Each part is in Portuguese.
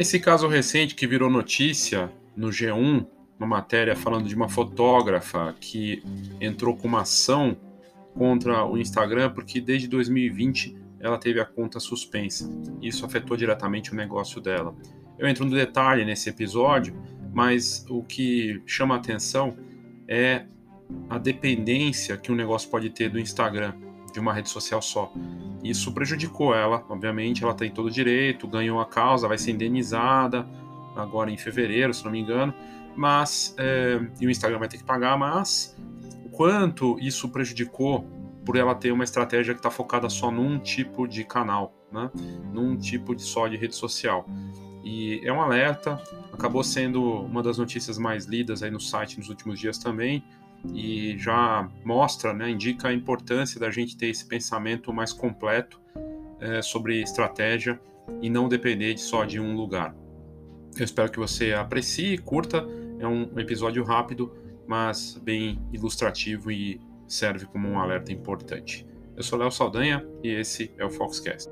Esse caso recente que virou notícia no G1, uma matéria falando de uma fotógrafa que entrou com uma ação contra o Instagram porque desde 2020 ela teve a conta suspensa. Isso afetou diretamente o negócio dela. Eu entro no detalhe nesse episódio, mas o que chama a atenção é a dependência que um negócio pode ter do Instagram, de uma rede social só. Isso prejudicou ela, obviamente, ela tem todo o direito, ganhou a causa, vai ser indenizada agora em fevereiro, se não me engano, mas é, e o Instagram vai ter que pagar, mas o quanto isso prejudicou por ela ter uma estratégia que está focada só num tipo de canal, né? num tipo de só de rede social. E é um alerta, acabou sendo uma das notícias mais lidas aí no site nos últimos dias também, e já mostra, né, indica a importância da gente ter esse pensamento mais completo é, sobre estratégia e não depender de só de um lugar. Eu espero que você aprecie, curta, é um episódio rápido, mas bem ilustrativo e serve como um alerta importante. Eu sou Léo Saldanha e esse é o Foxcast.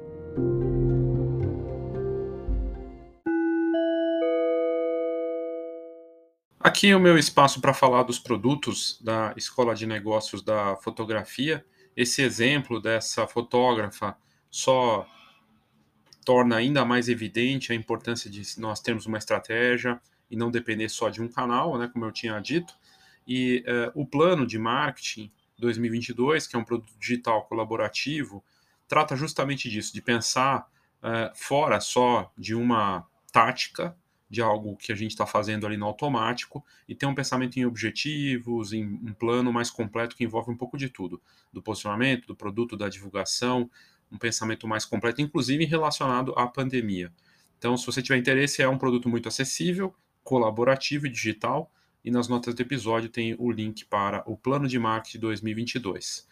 Aqui é o meu espaço para falar dos produtos da Escola de Negócios da Fotografia. Esse exemplo dessa fotógrafa só torna ainda mais evidente a importância de nós termos uma estratégia e não depender só de um canal, né, como eu tinha dito. E uh, o plano de marketing 2022, que é um produto digital colaborativo, trata justamente disso, de pensar uh, fora só de uma tática, de algo que a gente está fazendo ali no automático, e ter um pensamento em objetivos, em um plano mais completo que envolve um pouco de tudo, do posicionamento, do produto, da divulgação, um pensamento mais completo, inclusive relacionado à pandemia. Então, se você tiver interesse, é um produto muito acessível, colaborativo e digital, e nas notas do episódio tem o link para o Plano de Marketing 2022.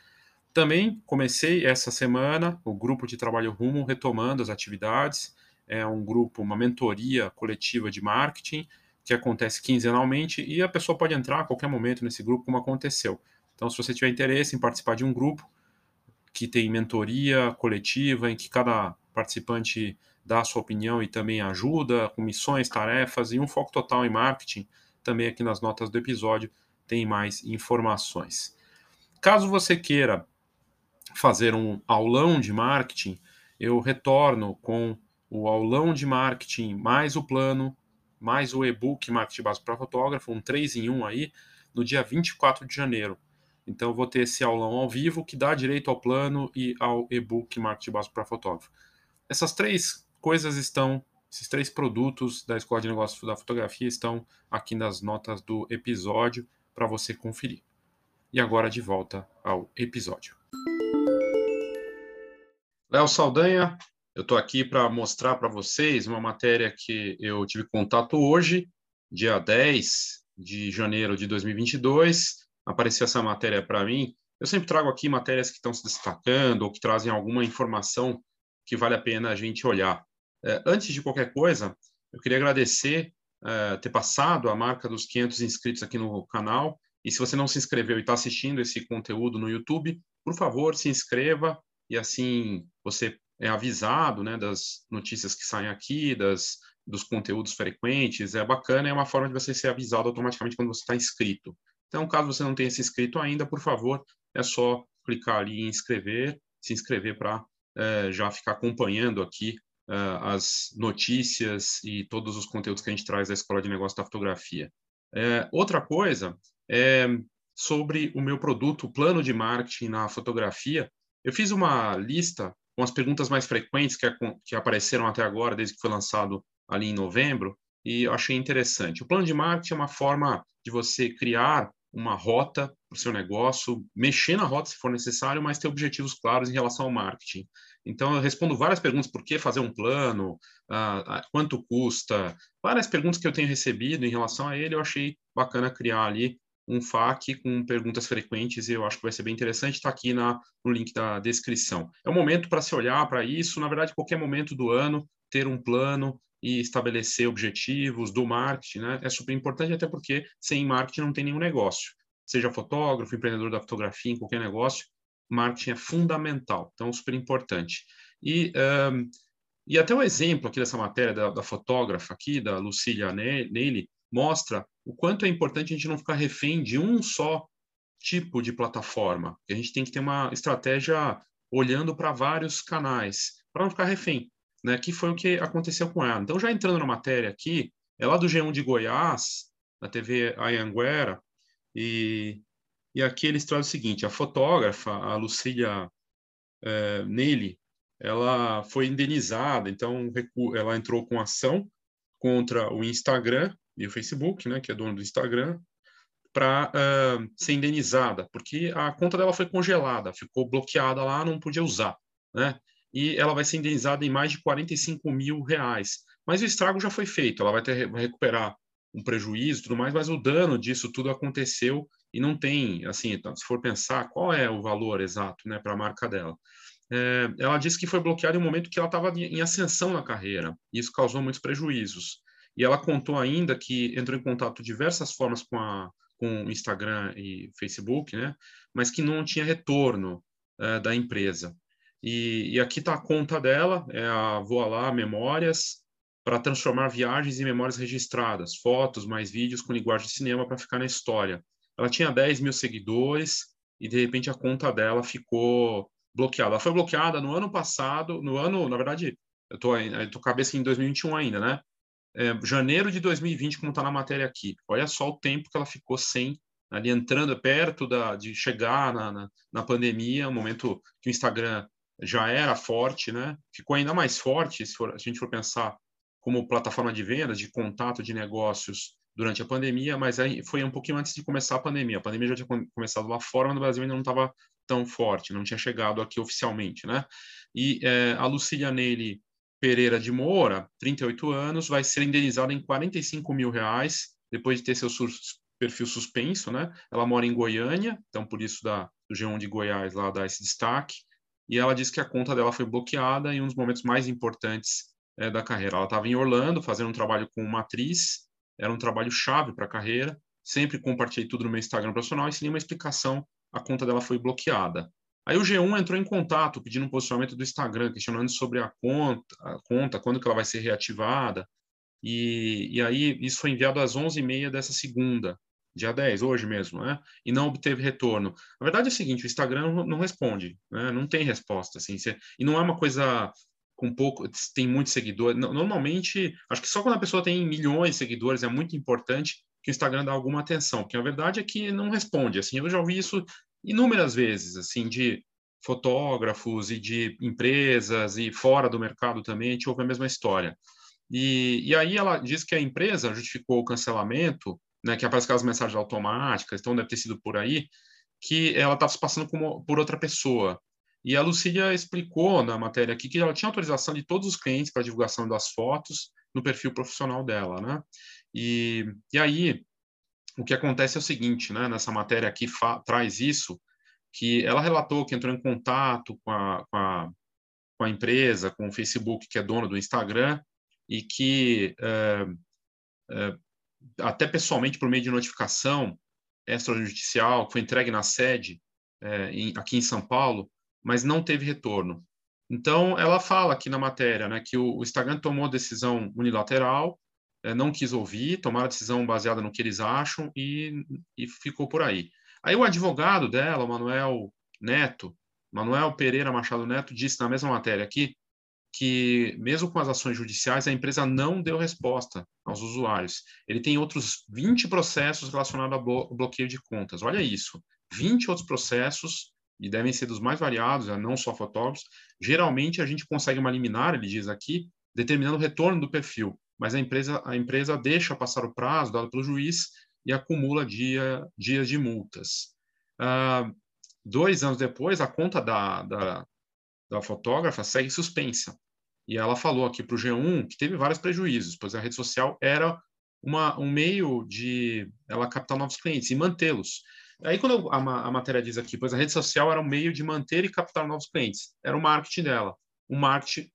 Também comecei essa semana o grupo de trabalho Rumo retomando as atividades. É um grupo, uma mentoria coletiva de marketing que acontece quinzenalmente e a pessoa pode entrar a qualquer momento nesse grupo, como aconteceu. Então, se você tiver interesse em participar de um grupo que tem mentoria coletiva, em que cada participante dá a sua opinião e também ajuda com missões, tarefas e um foco total em marketing, também aqui nas notas do episódio tem mais informações. Caso você queira fazer um aulão de marketing, eu retorno com o aulão de marketing mais o plano, mais o e-book Marketing Básico para Fotógrafo, um 3 em 1 aí, no dia 24 de janeiro. Então, vou ter esse aulão ao vivo que dá direito ao plano e ao e-book Marketing Básico para Fotógrafo. Essas três coisas estão esses três produtos da Escola de Negócios da Fotografia estão aqui nas notas do episódio para você conferir. E agora de volta ao episódio. Léo Saldanha, eu estou aqui para mostrar para vocês uma matéria que eu tive contato hoje, dia 10 de janeiro de 2022. Apareceu essa matéria para mim. Eu sempre trago aqui matérias que estão se destacando ou que trazem alguma informação que vale a pena a gente olhar. É, antes de qualquer coisa, eu queria agradecer é, ter passado a marca dos 500 inscritos aqui no canal. E se você não se inscreveu e está assistindo esse conteúdo no YouTube, por favor, se inscreva e assim você é avisado né, das notícias que saem aqui, das, dos conteúdos frequentes. É bacana, é uma forma de você ser avisado automaticamente quando você está inscrito. Então, caso você não tenha se inscrito ainda, por favor, é só clicar ali em inscrever, se inscrever para é, já ficar acompanhando aqui uh, as notícias e todos os conteúdos que a gente traz da Escola de Negócios da Fotografia. É, outra coisa é sobre o meu produto, o plano de marketing na fotografia. Eu fiz uma lista com as perguntas mais frequentes que, que apareceram até agora, desde que foi lançado ali em novembro, e eu achei interessante. O plano de marketing é uma forma de você criar uma rota para o seu negócio, mexer na rota se for necessário, mas ter objetivos claros em relação ao marketing. Então, eu respondo várias perguntas: por que fazer um plano? Quanto custa? Várias perguntas que eu tenho recebido em relação a ele. Eu achei bacana criar ali um FAQ com perguntas frequentes e eu acho que vai ser bem interessante. Está aqui na, no link da descrição. É o momento para se olhar para isso. Na verdade, qualquer momento do ano, ter um plano e estabelecer objetivos do marketing né? é super importante, até porque sem marketing não tem nenhum negócio. Seja fotógrafo, empreendedor da fotografia, em qualquer negócio, marketing é fundamental, então super importante. E um, E até o exemplo aqui dessa matéria da, da fotógrafa aqui, da Lucília Neile, mostra o quanto é importante a gente não ficar refém de um só tipo de plataforma. A gente tem que ter uma estratégia olhando para vários canais, para não ficar refém, né? Que foi o que aconteceu com ela. Então, já entrando na matéria aqui, é lá do G1 de Goiás, na TV Ayanguera, e, e aqui eles trazem o seguinte, a fotógrafa, a Lucília é, Nele, ela foi indenizada, então ela entrou com ação contra o Instagram e o Facebook, né, que é dono do Instagram, para uh, ser indenizada, porque a conta dela foi congelada, ficou bloqueada lá, não podia usar, né? E ela vai ser indenizada em mais de 45 mil reais. Mas o estrago já foi feito, ela vai, ter, vai recuperar um prejuízo tudo mais, mas o dano disso tudo aconteceu e não tem, assim, então, se for pensar, qual é o valor exato, né, para a marca dela? É, ela disse que foi bloqueada em um momento que ela estava em ascensão na carreira, e isso causou muitos prejuízos. E ela contou ainda que entrou em contato de diversas formas com a com Instagram e Facebook, né? Mas que não tinha retorno é, da empresa. E, e aqui está a conta dela, é a Voa Lá Memórias, para transformar viagens em memórias registradas, fotos mais vídeos com linguagem de cinema para ficar na história. Ela tinha 10 mil seguidores e de repente a conta dela ficou bloqueada. Ela foi bloqueada no ano passado, no ano, na verdade, eu tô, eu tô cabeça em 2021 ainda, né? É, janeiro de 2020, como está na matéria aqui. Olha só o tempo que ela ficou sem, ali entrando perto da, de chegar na, na, na pandemia, um momento que o Instagram já era forte, né? Ficou ainda mais forte, se, for, se a gente for pensar como plataforma de vendas, de contato de negócios durante a pandemia, mas aí foi um pouquinho antes de começar a pandemia. A pandemia já tinha começado lá fora, mas no Brasil ainda não estava tão forte, não tinha chegado aqui oficialmente, né? E é, a Lucília Nele Pereira de Moura, 38 anos, vai ser indenizada em 45 mil reais depois de ter seu perfil suspenso, né? Ela mora em Goiânia, então por isso da, do G1 de Goiás lá dá esse destaque. E ela disse que a conta dela foi bloqueada em um dos momentos mais importantes é, da carreira. Ela estava em Orlando fazendo um trabalho com uma atriz, era um trabalho chave para a carreira. Sempre compartilhei tudo no meu Instagram profissional e sem nenhuma explicação, a conta dela foi bloqueada. Aí o G1 entrou em contato pedindo um posicionamento do Instagram, questionando sobre a conta, a conta quando que ela vai ser reativada. E, e aí isso foi enviado às 11h30 dessa segunda, dia 10, hoje mesmo, né? E não obteve retorno. A verdade é o seguinte, o Instagram não, responde, né? não tem resposta, assim, e não é uma coisa com pouco, tem muitos seguidores. Normalmente, acho que só quando a pessoa tem milhões de seguidores é muito importante que o Instagram dá alguma atenção, porque a verdade é que não responde. Assim, eu já ouvi isso inúmeras vezes, assim, de fotógrafos e de empresas e fora do mercado também, a gente ouve a mesma história. E, e aí ela diz que a empresa justificou o cancelamento, né, que aparece aquelas mensagens automáticas, então deve ter sido por aí, que ela estava se passando como, por outra pessoa. E a Lucília explicou na matéria aqui que ela tinha autorização de todos os clientes para divulgação das fotos no perfil profissional dela, né? E, e aí, o que acontece é o seguinte, né, nessa matéria aqui traz isso, que ela relatou que entrou em contato com a, com a, com a empresa, com o Facebook, que é dono do Instagram, e que é, é, até pessoalmente por meio de notificação extrajudicial, foi entregue na sede é, em, aqui em São Paulo, mas não teve retorno. Então, ela fala aqui na matéria né, que o, o Instagram tomou decisão unilateral não quis ouvir, tomaram a decisão baseada no que eles acham e, e ficou por aí. Aí o advogado dela, o Manuel Neto, Manuel Pereira Machado Neto, disse na mesma matéria aqui que, mesmo com as ações judiciais, a empresa não deu resposta aos usuários. Ele tem outros 20 processos relacionados ao bloqueio de contas. Olha isso, 20 outros processos, e devem ser dos mais variados, né, não só fotógrafos. Geralmente, a gente consegue uma liminar, ele diz aqui, determinando o retorno do perfil mas a empresa, a empresa deixa passar o prazo dado pelo juiz e acumula dia, dias de multas. Ah, dois anos depois, a conta da, da, da fotógrafa segue suspensa. E ela falou aqui para o G1 que teve vários prejuízos, pois a rede social era uma, um meio de ela captar novos clientes e mantê-los. Aí, quando a, a, matéria diz aqui, pois a rede social era um meio de manter e captar novos clientes, era o marketing dela, um marketing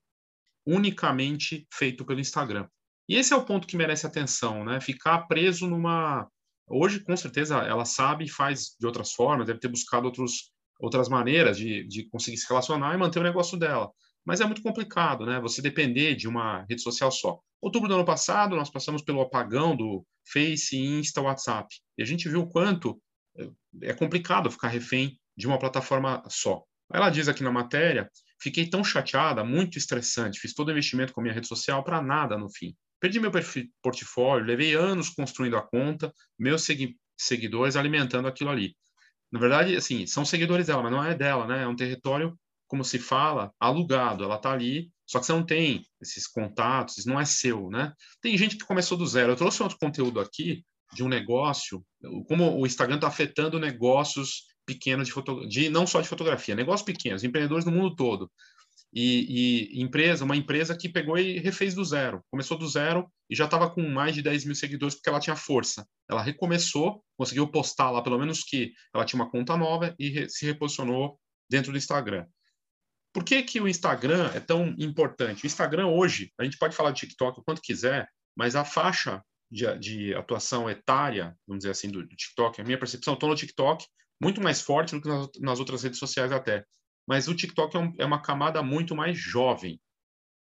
unicamente feito pelo Instagram. E esse é o ponto que merece atenção, né? Ficar preso numa. Hoje, com certeza, ela sabe e faz de outras formas, deve ter buscado outros, outras maneiras de, de conseguir se relacionar e manter o negócio dela. mas é muito complicado, né? Você depender de uma rede social só. Outubro do ano passado, nós passamos pelo apagão do Face, Insta, WhatsApp. E a gente viu o quanto é, é complicado ficar refém de uma plataforma só. Ela diz aqui na matéria: fiquei tão chateada, muito estressante, fiz todo o investimento com minha rede social para nada no fim. Perdi meu portfólio, levei anos construindo a conta, meus segui seguidores alimentando aquilo ali. Na verdade, assim, são seguidores dela, mas não é dela, né? É um território, como se fala, alugado. Ela está ali, só que você não tem esses contatos, não é seu, né? Tem gente que começou do zero. Eu trouxe outro conteúdo aqui de um negócio, como o Instagram está afetando negócios pequenos de, foto, de não só de fotografia, negócios pequenos, empreendedores no mundo todo. E, e, empresa, uma empresa que pegou e refez do zero. Começou do zero e já estava com mais de 10 mil seguidores porque ela tinha força. Ela recomeçou, conseguiu postar lá, pelo menos que ela tinha uma conta nova e re, se reposicionou dentro do Instagram. Por que, que o Instagram é tão importante? O Instagram hoje, a gente pode falar de TikTok o quanto quiser, mas a faixa de, de atuação etária, vamos dizer assim, do, do TikTok, a minha percepção, estou no TikTok muito mais forte do que nas, nas outras redes sociais até mas o TikTok é, um, é, uma camada muito mais jovem,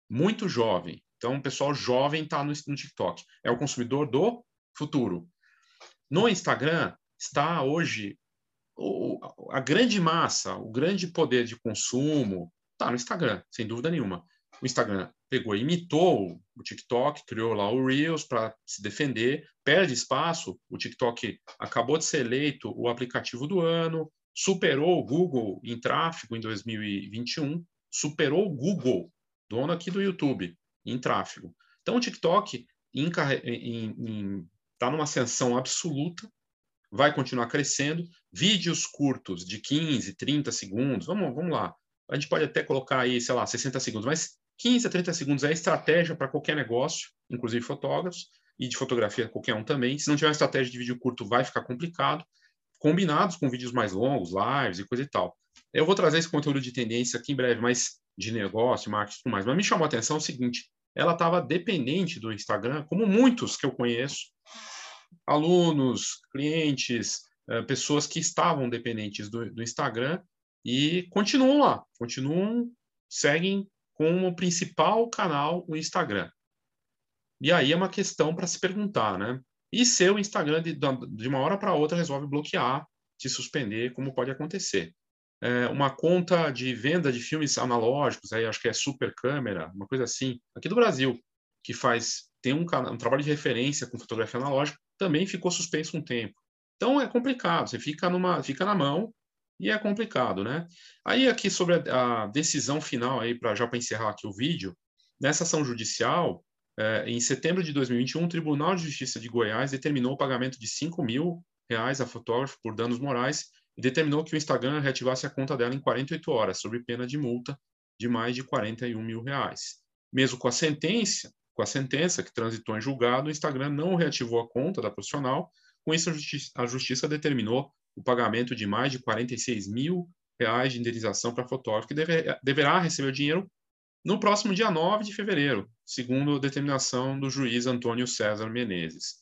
muito jovem. Então, o pessoal jovem está no, no TikTok. É o consumidor do futuro. No Instagram está hoje a grande massa, o grande poder de consumo está no Instagram, sem dúvida nenhuma. O Instagram pegou, imitou o TikTok, criou lá o Reels para se defender, perde espaço. O TikTok acabou de ser eleito o aplicativo do ano, superou o Google em tráfego em 2021, superou o Google, dono aqui do YouTube, em tráfego. Então, o TikTok está numa ascensão absoluta, vai continuar crescendo. Vídeos curtos de 15, 30 segundos, vamos, vamos lá. A gente pode até colocar aí, sei lá, 60 segundos, mas 15 a 30 segundos é estratégia para qualquer negócio, inclusive fotógrafos, e de fotografia qualquer um também. Se não tiver estratégia de vídeo curto, vai ficar complicado combinados com vídeos mais longos, lives e coisa e tal. Eu vou trazer esse conteúdo de tendência aqui em breve, mas de negócio, marketing e tudo mais. Mas me chamou a atenção o seguinte: ela estava dependente do Instagram, como muitos que eu conheço, alunos, clientes, eh, pessoas que estavam dependentes do, do Instagram e continuam lá, continuam, seguem como principal canal o Instagram. E aí é uma questão para se perguntar, né? E seu Instagram, de, de uma hora para outra, resolve bloquear, te suspender, como pode acontecer. É, uma conta de venda de filmes analógicos, aí acho que é Super Câmera, uma coisa assim, aqui do Brasil, que faz tem um, um trabalho de referência com fotografia analógica, também ficou suspenso um tempo. Então é complicado, você fica numa fica na mão e é complicado, né? Aí aqui sobre a, a decisão final aí para já para encerrar aqui o vídeo, nessa ação judicial, em setembro de 2021, o Tribunal de Justiça de Goiás determinou o pagamento de 5 mil reais a fotógrafo por danos morais e determinou que o Instagram reativasse a conta dela em 48 horas, sob pena de multa de mais de 41 mil reais. Mesmo com a sentença, com a sentença que transitou em julgado, o Instagram não reativou a conta da profissional. Com isso, a justiça, a justiça determinou o pagamento de mais de 46 mil reais de indenização para a fotógrafa, que deve, deverá receber o dinheiro no próximo dia 9 de fevereiro, segundo determinação do juiz Antônio César Menezes.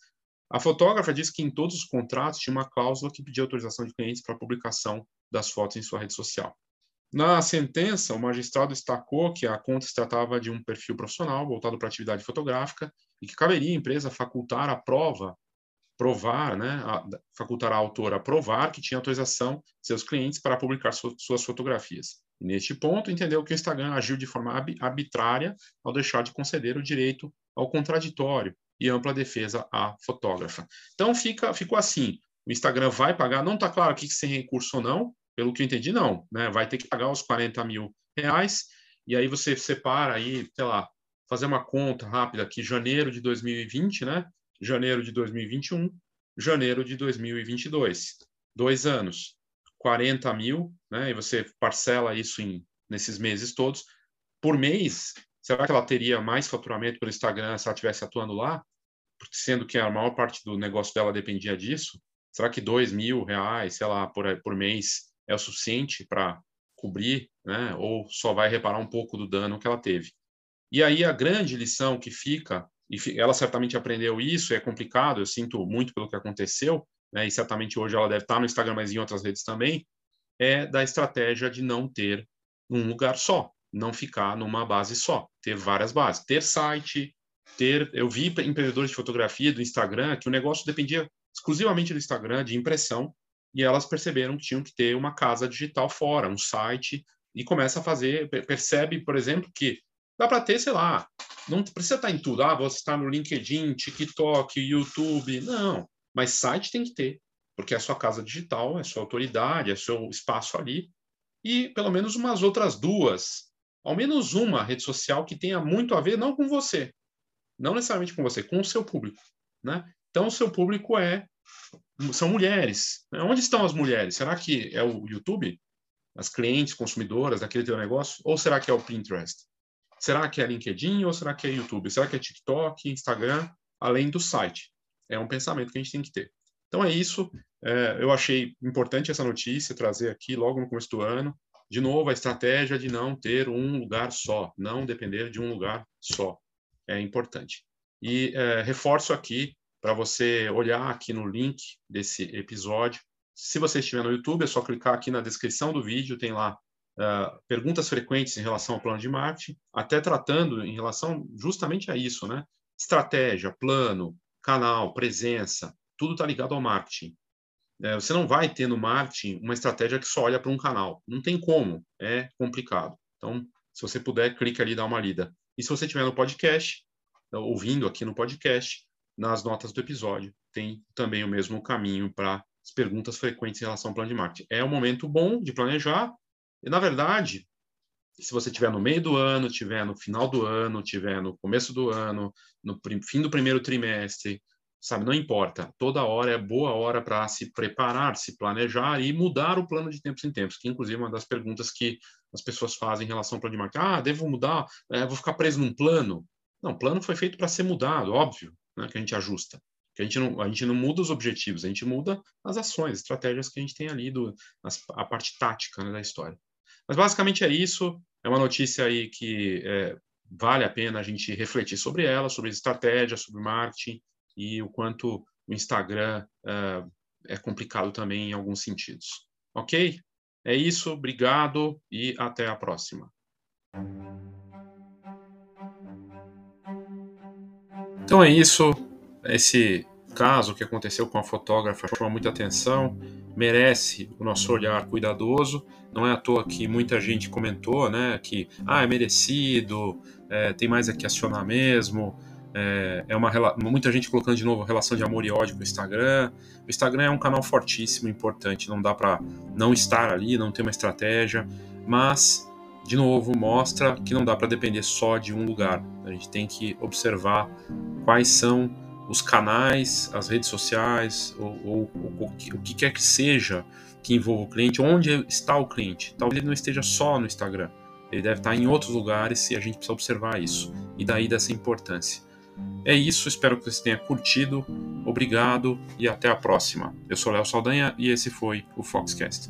A fotógrafa disse que em todos os contratos tinha uma cláusula que pedia autorização de clientes para a publicação das fotos em sua rede social. Na sentença, o magistrado destacou que a conta se tratava de um perfil profissional voltado para atividade fotográfica e que caberia à empresa facultar a prova, provar, né, a, facultar a autora a provar que tinha autorização de seus clientes para publicar suas fotografias. Neste ponto, entendeu que o Instagram agiu de forma arbitrária ao deixar de conceder o direito ao contraditório e ampla defesa à fotógrafa. Então, fica, ficou assim: o Instagram vai pagar, não está claro aqui se sem recurso ou não, pelo que eu entendi, não. Né? Vai ter que pagar os 40 mil reais, e aí você separa aí, sei lá, fazer uma conta rápida aqui, janeiro de 2020, né? Janeiro de 2021, janeiro de 2022. Dois anos. 40 mil, né, e você parcela isso em, nesses meses todos, por mês, será que ela teria mais faturamento pelo Instagram se ela estivesse atuando lá? Sendo que a maior parte do negócio dela dependia disso? Será que dois mil reais, sei lá, por, por mês é o suficiente para cobrir, né? Ou só vai reparar um pouco do dano que ela teve? E aí a grande lição que fica, e ela certamente aprendeu isso, é complicado, eu sinto muito pelo que aconteceu, né, e certamente hoje ela deve estar no Instagram, mas em outras redes também, é da estratégia de não ter um lugar só. não ficar numa base só, ter várias bases, ter site, ter. Eu vi empreendedores de fotografia do Instagram que o negócio dependia exclusivamente do Instagram, de impressão, e elas perceberam que tinham que ter uma casa digital fora, um site, e começa a fazer, percebe, por exemplo, que dá para ter, sei lá, não precisa estar em tudo. Ah, você está no LinkedIn, TikTok, YouTube. Não, mas site tem que ter, porque é a sua casa digital, é sua autoridade, é seu espaço ali. E pelo menos umas outras duas, ao menos uma rede social que tenha muito a ver, não com você, não necessariamente com você, com o seu público. Né? Então, o seu público é são mulheres. Né? Onde estão as mulheres? Será que é o YouTube? As clientes, consumidoras daquele teu negócio? Ou será que é o Pinterest? Será que é LinkedIn ou será que é YouTube? Será que é TikTok, Instagram, além do site? É um pensamento que a gente tem que ter. Então é isso. É, eu achei importante essa notícia trazer aqui logo no começo do ano. De novo, a estratégia de não ter um lugar só, não depender de um lugar só. É importante. E é, reforço aqui para você olhar aqui no link desse episódio. Se você estiver no YouTube, é só clicar aqui na descrição do vídeo, tem lá uh, perguntas frequentes em relação ao plano de marketing, até tratando em relação justamente a isso, né? Estratégia, plano, canal, presença, tudo está ligado ao marketing. É, você não vai ter no marketing uma estratégia que só olha para um canal. Não tem como, é complicado. Então, se você puder, clique ali e dá uma lida. E se você estiver no podcast, ouvindo aqui no podcast, nas notas do episódio, tem também o mesmo caminho para as perguntas frequentes em relação ao plano de marketing. É um momento bom de planejar, e, na verdade, se você estiver no meio do ano, estiver no final do ano, estiver no começo do ano, no fim do primeiro trimestre, sabe, não importa. Toda hora é boa hora para se preparar, se planejar e mudar o plano de tempos em tempos, que inclusive é uma das perguntas que as pessoas fazem em relação ao plano de. Ah, devo mudar? É, vou ficar preso num plano? Não, o plano foi feito para ser mudado, óbvio, né, que a gente ajusta. Que a gente, não, a gente não muda os objetivos, a gente muda as ações, estratégias que a gente tem ali, do, as, a parte tática né, da história. Mas basicamente é isso. É uma notícia aí que é, vale a pena a gente refletir sobre ela, sobre estratégia, sobre marketing e o quanto o Instagram é, é complicado também em alguns sentidos. Ok? É isso, obrigado e até a próxima. Então é isso. Esse caso que aconteceu com a fotógrafa chama muita atenção, merece o nosso olhar cuidadoso. Não é à toa que muita gente comentou, né, que ah, é merecido, é, tem mais aqui acionar mesmo. É, é uma muita gente colocando de novo relação de amor e ódio com o Instagram. O Instagram é um canal fortíssimo, importante, não dá para não estar ali, não ter uma estratégia, mas de novo mostra que não dá para depender só de um lugar. A gente tem que observar quais são os canais, as redes sociais, ou, ou, ou, o que quer que seja que envolva o cliente, onde está o cliente. Talvez ele não esteja só no Instagram, ele deve estar em outros lugares e a gente precisa observar isso. E daí dessa importância. É isso, espero que você tenha curtido. Obrigado e até a próxima. Eu sou Léo Saldanha e esse foi o Foxcast.